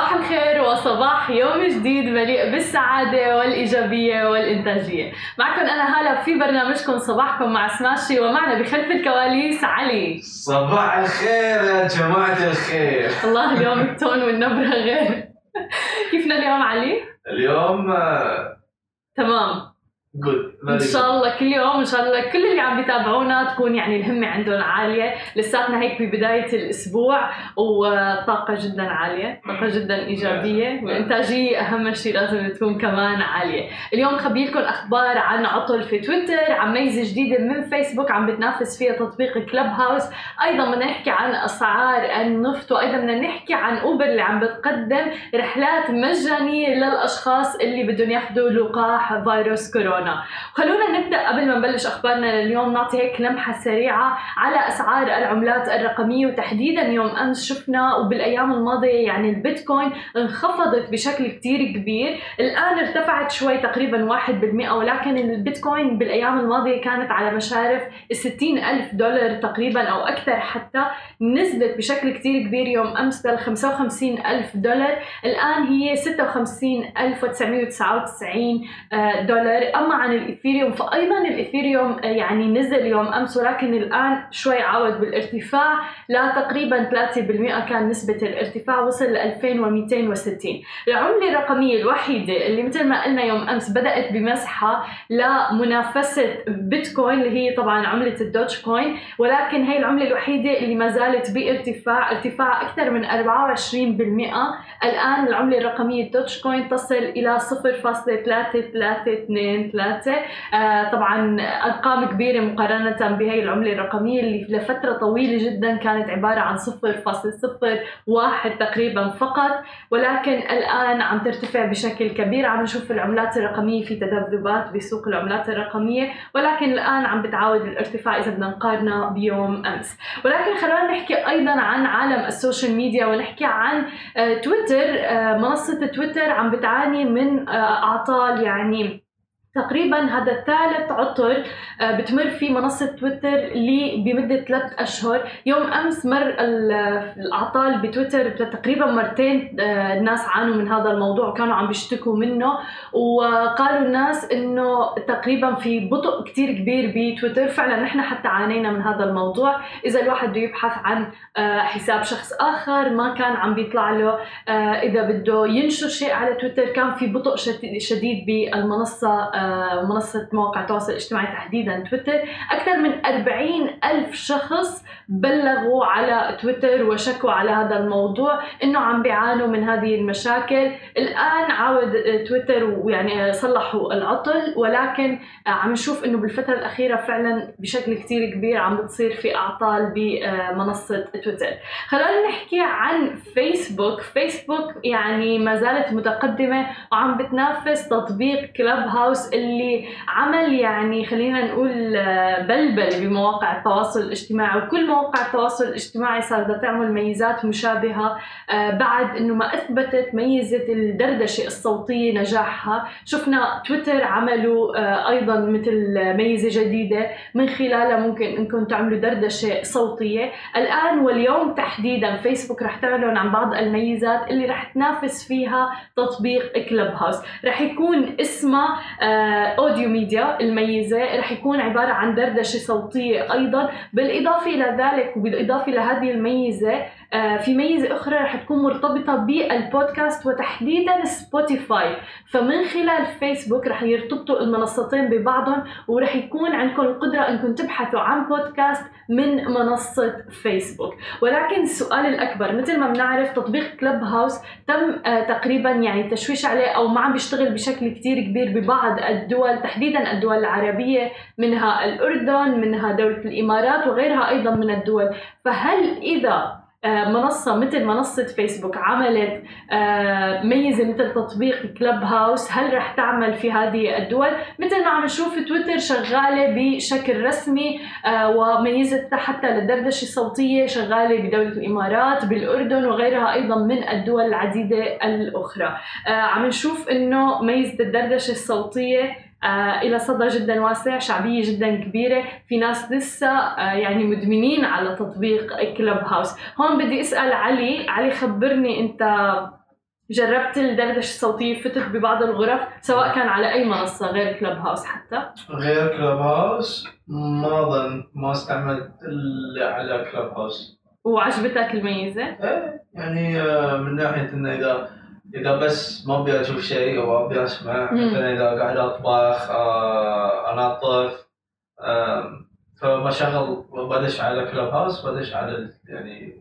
صباح الخير وصباح يوم جديد مليء بالسعادة والإيجابية والإنتاجية. معكم أنا هلا في برنامجكم صباحكم مع سماشي ومعنا بخلف الكواليس علي. صباح الخير يا جماعة الخير. الله اليوم التون والنبرة غير. كيفنا اليوم علي؟ اليوم آه، تمام. إن شاء الله كل يوم إن شاء الله كل اللي عم بيتابعونا تكون يعني الهمة عندهم عالية. لساتنا هيك ببداية الأسبوع وطاقة جدا عالية طاقة جدا إيجابية والانتاجيه أهم شيء لازم تكون كمان عالية. اليوم خبي لكم أخبار عن عطل في تويتر عن ميزة جديدة من فيسبوك عم بتنافس فيها تطبيق كلب هاوس. أيضا بدنا نحكي عن أسعار النفط وأيضا بدنا نحكي عن أوبر اللي عم بتقدم رحلات مجانية للأشخاص اللي بدهم ياخذوا لقاح فيروس كورونا. كورونا خلونا نبدأ قبل ما نبلش أخبارنا لليوم. نعطي هيك لمحة سريعة على أسعار العملات الرقمية وتحديدا يوم أمس شفنا وبالأيام الماضية يعني البيتكوين انخفضت بشكل كتير كبير. الآن ارتفعت شوي تقريبا 1% ولكن البيتكوين بالأيام الماضية كانت على مشارف ال ألف دولار تقريبا أو أكثر حتى نزلت بشكل كتير كبير يوم أمس لل 55 ألف دولار. الآن هي 56999 آه، دولار. أما اما عن الايثيريوم فايضا الايثيريوم آه، يعني نزل يوم أمس ولكن الآن شوي عاود بالارتفاع لا تقريبا 3% كان نسبة الارتفاع وصل ل 2260 العملة الرقمية الوحيدة اللي مثل ما قلنا يوم أمس بدأت بمسحة لمنافسة بيتكوين اللي هي طبعا عملة ال Dogecoin ولكن هي العملة الوحيدة اللي ما زالت بارتفاع ارتفاع أكثر من 24% الآن العملة الرقمية الدوتش كوين تصل إلى 0.332 ثلاثة. آه طبعا أرقام كبيرة مقارنة بهي العملة الرقمية اللي لفترة طويلة جدا كانت عبارة عن 0.01 تقريبا فقط ولكن الآن عم ترتفع بشكل كبير. عم نشوف العملات الرقمية في تذبذبات بسوق العملات الرقمية ولكن الآن عم بتعاود الارتفاع إذا بدنا نقارنه بيوم أمس. ولكن خلينا نحكي أيضا عن عالم ال social media ونحكي عن آه تويتر. آه منصة تويتر عم بتعاني من أعطال يعني تقريبا هذا ثالث عطل آه، بتمر فيه منصة تويتر اللي بمدة ثلاث أشهر. يوم أمس مر الأعطال بتويتر تقريبا مرتين آه، الناس عانوا من هذا الموضوع وكانوا عم بيشتكوا منه. وقالوا الناس إنه تقريبا في بطء كتير كبير بتويتر. فعلا نحن حتى عانينا من هذا الموضوع. إذا الواحد بده يبحث عن آه، حساب شخص آخر ما كان عم بيطلع له. إذا بده ينشر شيء على تويتر كان في بطء شديد بالمنصة منصة مواقع التواصل الاجتماعي تحديدا تويتر. أكثر من 40 ألف شخص بلغوا على تويتر وشكوا على هذا الموضوع إنه عم بيعانوا من هذه المشاكل. الآن عاود تويتر ويعني صلحوا العطل ولكن عم نشوف إنه بالفترة الأخيرة فعلا بشكل كثير كبير عم بتصير في أعطال بمنصة تويتر. خلينا نحكي عن فيسبوك. فيسبوك يعني ما زالت متقدمة وعم بتنافس تطبيق كلاب هاوس اللي عمل يعني خلينا نقول بلبل بمواقع التواصل الاجتماعي وكل مواقع التواصل الاجتماعي صارت تعمل ميزات مشابهة آه، بعد إنه ما أثبتت ميزه الدردشة الصوتية نجاحها. شفنا تويتر عملوا آه، أيضا مثل ميزة جديدة من خلالها ممكن إنكم تعملوا دردشة صوتية. الآن واليوم تحديدا فيسبوك رح تعلن عن بعض الميزات اللي رح تنافس فيها تطبيق Clubhouse رح يكون اسمها audio media الميزة رح يكون عبارة عن دردشة صوتية أيضا بالإضافة إلى ذلك وبالإضافة لهذه الميزة آه، في ميزه أخرى رح تكون مرتبطة بالبودكاست وتحديدا Spotify فمن خلال فيسبوك رح يرتبطوا المنصتين ببعضهم ورح يكون عندكم القدرة إنكم تبحثوا عن بودكاست من منصة فيسبوك ولكن السؤال الأكبر مثل ما بنعرف تطبيق كلب هاوس تم آه، تقريبا يعني التشويش عليه أو ما عم بيشتغل بشكل كتير كبير ببعض الدول تحديدا الدول العربية منها الأردن منها دولة الإمارات وغيرها أيضا من الدول. فهل آه، منصة مثل منصة فيسبوك عملت آه، ميزة مثل تطبيق كلب هاوس. هل رح تعمل في هذه الدول؟ مثل ما عم نشوف تويتر شغالة بشكل رسمي آه، وميزتها حتى للدردشة الصوتية شغالة بدولة الإمارات بالأردن وغيرها أيضا من الدول العديدة الأخرى. عم نشوف إنه ميزة الدردشة الصوتية آه إلى صدى جدا واسع شعبية جدا كبيرة. في ناس لسه آه يعني مدمنين على تطبيق كلب هاوس هون بدي أسأل علي علي خبرني أنت جربت الدردشة الصوتية فتت ببعض الغرف سواء كان على أي منصة غير كلب هاوس حتى؟ غير Clubhouse ما ظن ما استعملت إلا على Clubhouse وعجبتك الميزة؟ إيه يعني آه، من ناحية إنه إذا إذا بس ما ابي أشوف شيء أو ابي أسمع. مثلا إذا قاعد أطبخ آه، انظف آه، فبشغل بدش على Clubhouse بدش على يعني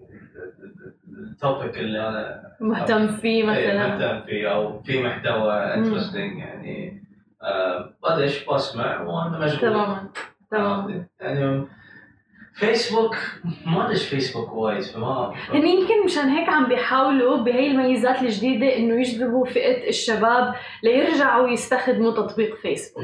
ال topic اللي أنا مهتم فيه إيه، مثلا. مهتم فيه أو في محتوى interesting يعني آه، بدش بسمع وأنا مشغول. تماما تماما. يعني فيسبوك ما ادش فيسبوك وايد فما هن يمكن مشان هيك عم بيحاولوا بهي الميزات الجديدة إنه يجذبوا فئة الشباب ليرجعوا يستخدموا تطبيق فيسبوك.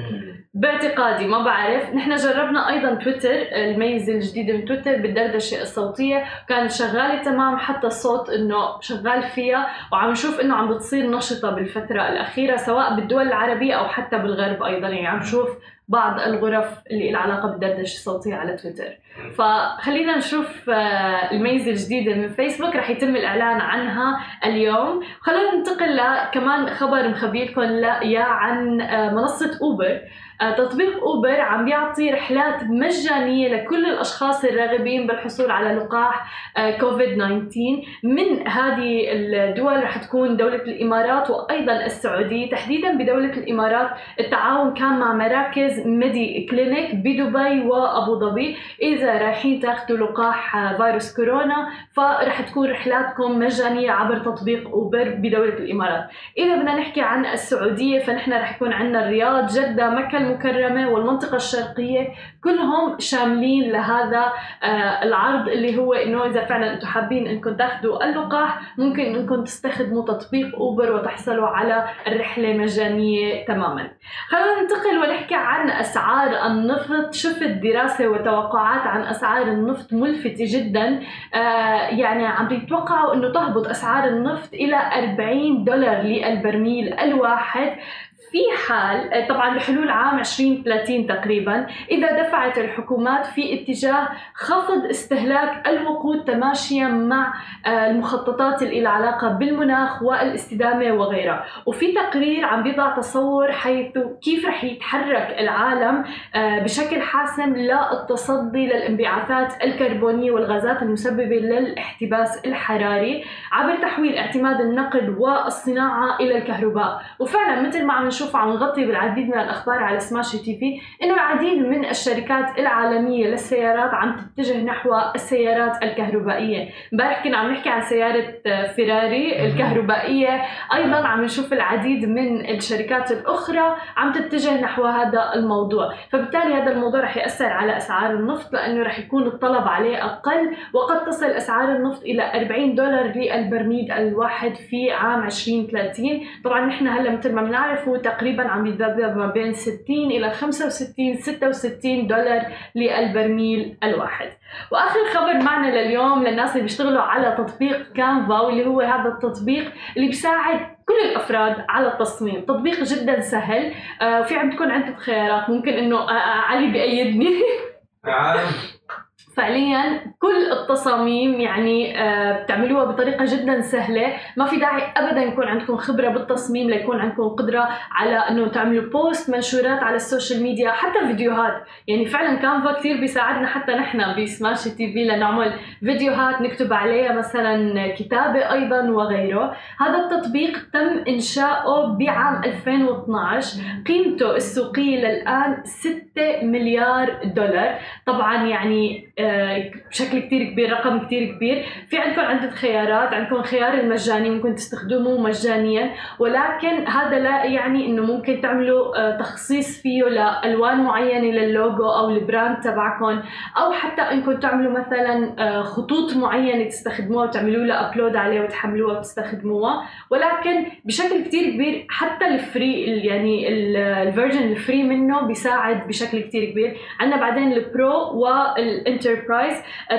باعتقادي ما بعرف. نحن جربنا أيضا تويتر الميزة الجديدة من تويتر بالدردشة الصوتية. كانت شغالة تمام حتى الصوت إنه شغال فيها وعم نشوف إنه عم بتصير نشطة بالفترة الأخيرة سواء بالدول العربية أو حتى بالغرب أيضا. يعني عم نشوف بعض الغرف اللي لها علاقة بالدردشة الصوتية على تويتر. فخلينا نشوف آه، الميزة الجديدة من فيسبوك. رح يتم الإعلان عنها اليوم. خلينا ننتقل لكمان خبر مخبيلكم لا يا عن آه، منصة أوبر. تطبيق أوبر عم بيعطي رحلات مجانية لكل الأشخاص الراغبين بالحصول على لقاح آه، كوفيد 19 من هذه الدول رح تكون دولة الإمارات وأيضا السعودية. تحديدا بدولة الإمارات التعاون كان مع مراكز ميدي كلينيك بدبي وأبو ظبي. إذا رايحين تاخذوا لقاح آه، فيروس كورونا فرح تكون رحلاتكم مجانية عبر تطبيق أوبر بدولة الإمارات. إذا بدنا نحكي عن السعودية فنحن رح يكون عندنا الرياض جدة مكة المكرمة والمنطقة الشرقية كلهم شاملين لهذا آه، العرض اللي هو إنه إذا فعلا أنتم حابين إنكم تاخذوا اللقاح ممكن إنكم تستخدموا تطبيق أوبر وتحصلوا على الرحلة مجانية تماما. خلينا ننتقل ونحكي عن أسعار النفط. شفت دراسة وتوقعات عن أسعار النفط ملفتة جدا. آه يعني عم يتوقعوا أنه تهبط أسعار النفط إلى 40 دولار للبرميل الواحد. في حال آه، طبعا بحلول عام 2030 تقريبا. إذا دفعت الحكومات في اتجاه خفض استهلاك الوقود تماشيا مع آه، المخططات اللي لها علاقة بالمناخ والاستدامة وغيرها. وفي تقرير عم بيضع تصور حيث كيف رح يتحرك العالم آه، بشكل حاسم للتصدي للانبعاثات الكربونية والغازات المسببة للاحتباس الحراري عبر تحويل اعتماد النقل والصناعة إلى الكهرباء. وفعلا مثل ما عم نشوف عم نغطي بالعديد من الأخبار على سماشي تي في إنه العديد من الشركات العالمية للسيارات عم تتجه نحو السيارات الكهربائية. امبارح كنا عم نحكي عن سيارة فيراري الكهربائية. أيضا عم نشوف العديد من الشركات الأخرى عم تتجه نحو هذا الموضوع. فبالتالي هذا الموضوع رح يأثر على أسعار النفط لأنه رح يكون الطلب عليه أقل وقد تصل أسعار النفط إلى 40 دولار للبرميل الواحد في عام 2030 طبعا نحن هلأ مثل ما بنعرف هو تقريبا عم يتذبذب ما بين 60 إلى 65 66 دولار للبرميل الواحد. وآخر خبر معنا لليوم للناس اللي بيشتغلوا على تطبيق كانفا واللي هو هذا التطبيق اللي بيساعد كل الأفراد على التصميم. تطبيق جدا سهل. آه في عندكم عدة خيارات. ممكن إنه آه آه علي بيأيدني فعليا كل التصاميم يعني آه، بتعملوها بطريقة جدا سهلة. ما في داعي ابدا يكون عندكم خبرة بالتصميم ليكون عندكم قدرة على إنه تعملوا post منشورات على ال social media حتى فيديوهات يعني فعلا Canva كثير بيساعدنا حتى نحن بسماشي TV لنعمل فيديوهات نكتب عليها مثلا كتابة أيضا وغيره. هذا التطبيق تم إنشاؤه بعام 2012 قيمته السوقية للآن 6 مليار دولار. طبعا يعني آه، بشكل كتير كبير رقم كتير كبير. في عندكم عدة خيارات عندكم خيار المجاني ممكن تستخدموه مجانيا ولكن هذا لا يعني إنه ممكن تعملوا آه، تخصيص فيه لألوان معينة للوجو أو البراند تبعكم أو حتى إنكم تعملوا مثلا آه، خطوط معينة تستخدموها وتعملوا لها upload عليه وتحملوها وتستخدموها. ولكن بشكل كتير كبير حتى ال free ال- يعني ال version ال free منه بيساعد بشكل كتير كبير. عندنا بعدين ال pro user price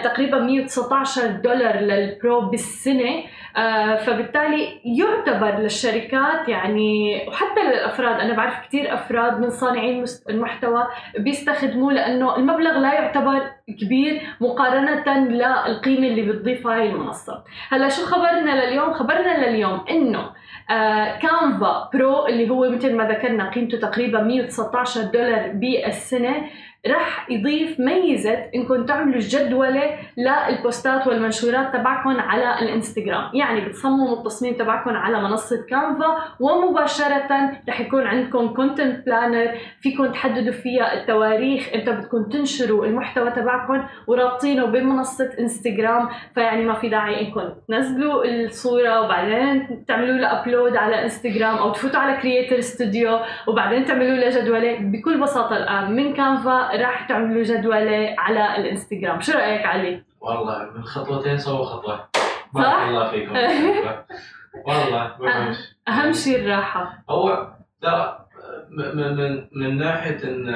تقريبا 119 دولار لل pro بالسنة آه، فبالتالي يعتبر للشركات يعني وحتى للأفراد أنا بعرف كثير أفراد من صانعين المحتوى بيستخدموه لأنه المبلغ لا يعتبر كبير مقارنة للقيمة اللي بتضيفها هاي المنصة. هلأ شو خبرنا لليوم؟ خبرنا لليوم إنه آه Canva Pro اللي هو مثل ما ذكرنا قيمته تقريبا 119 دولار بالسنة رح يضيف ميزة إنكم تعملوا جدولة للبوستات والمنشورات تبعكم على الإنستغرام. يعني بتصمموا التصميم تبعكم على منصة Canva ومباشرة رح يكون عندكم content planner فيكم تحددوا فيها التواريخ إمتى بدكم تنشروا المحتوى تبعكم ورابطينه بمنصة انستغرام فيعني ما في داعي إنكم تنزلوا الصورة وبعدين تعملوا لها upload على انستغرام أو تفوتوا على Creator Studio وبعدين تعملوا لها جدولة. بكل بساطة الآن من Canva راح تعملوا جدولة على الانستغرام شو رأيك علي؟ والله من خطوتين سووا خطوة صح؟ بارك الله فيكم والله. أهم شيء الراحة هو ترى من من من ناحية إن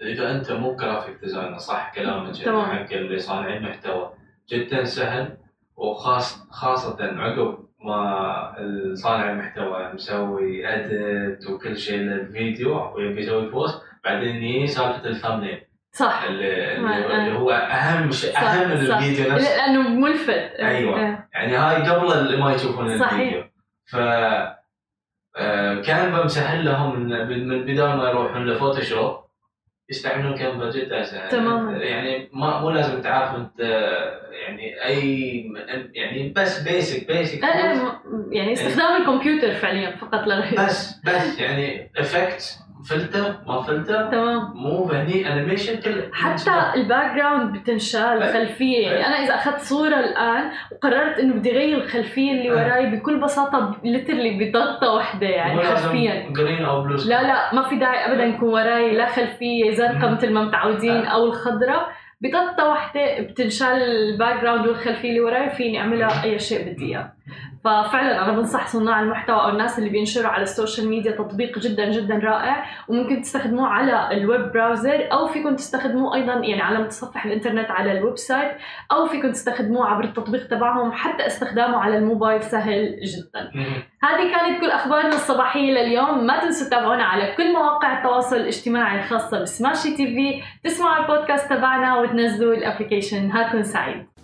إذا أنت مو graphic designer صح كلامك حق اللي صانعين محتوى جدا سهل وخاص خاصة عقب ما صانع المحتوى مسوي edit وكل شيء للفيديو ويبي يسوي post بعدين يجي سالفة ال thumbnail صح. اللي, اللي هو أهم شيء أهم من الفيديو نفسه. لأنه ملفت أيوه. إيه. يعني هاي قبل ما يشوفون الفيديو. ف آه، كان مسهل لهم من بدال ما يروحون ل Photoshop. يستعملون Canva جدا تماما. يعني ما مو لازم تعرف أنت يعني أي يعني بس basic basic يعني استخدام الكمبيوتر فعليا فقط لا غير بس بس يعني effect filter ما فلتر تمام. مو هني animation كل حتى ال background بتنشال الخلفيه يعني أنا إذا أخذت صورة الآن وقررت إنه بدي أغير الخلفية اللي وراي بكل بساطة literally بضغطه واحدة يعني حرفيا. green أو blue لا لا ما في داعي ابدا يكون وراي لا خلفية زرقاء مثل ما متعودين أو الخضراء بضغطه واحدة بتنشال ال background والخلفية اللي وراي فيني أعملها أي شيء بدي إياه. ففعلا أنا بنصح صناع المحتوى أو الناس اللي بينشروا على السوشيال ميديا تطبيق جدا جدا رائع وممكن تستخدموه على ال web browser أو فيكم تستخدموه أيضا يعني على متصفح الإنترنت على ال website أو فيكم تستخدموه عبر التطبيق تبعهم حتى استخدامه على الموبايل سهل جدا. هذه كانت كل أخبارنا الصباحية لليوم. ما تنسوا تتابعونا على كل مواقع التواصل الاجتماعي الخاصة بسماشي تي في. تسمعوا البودكاست تبعنا وتنزلوا ال application نهاركم سعيد.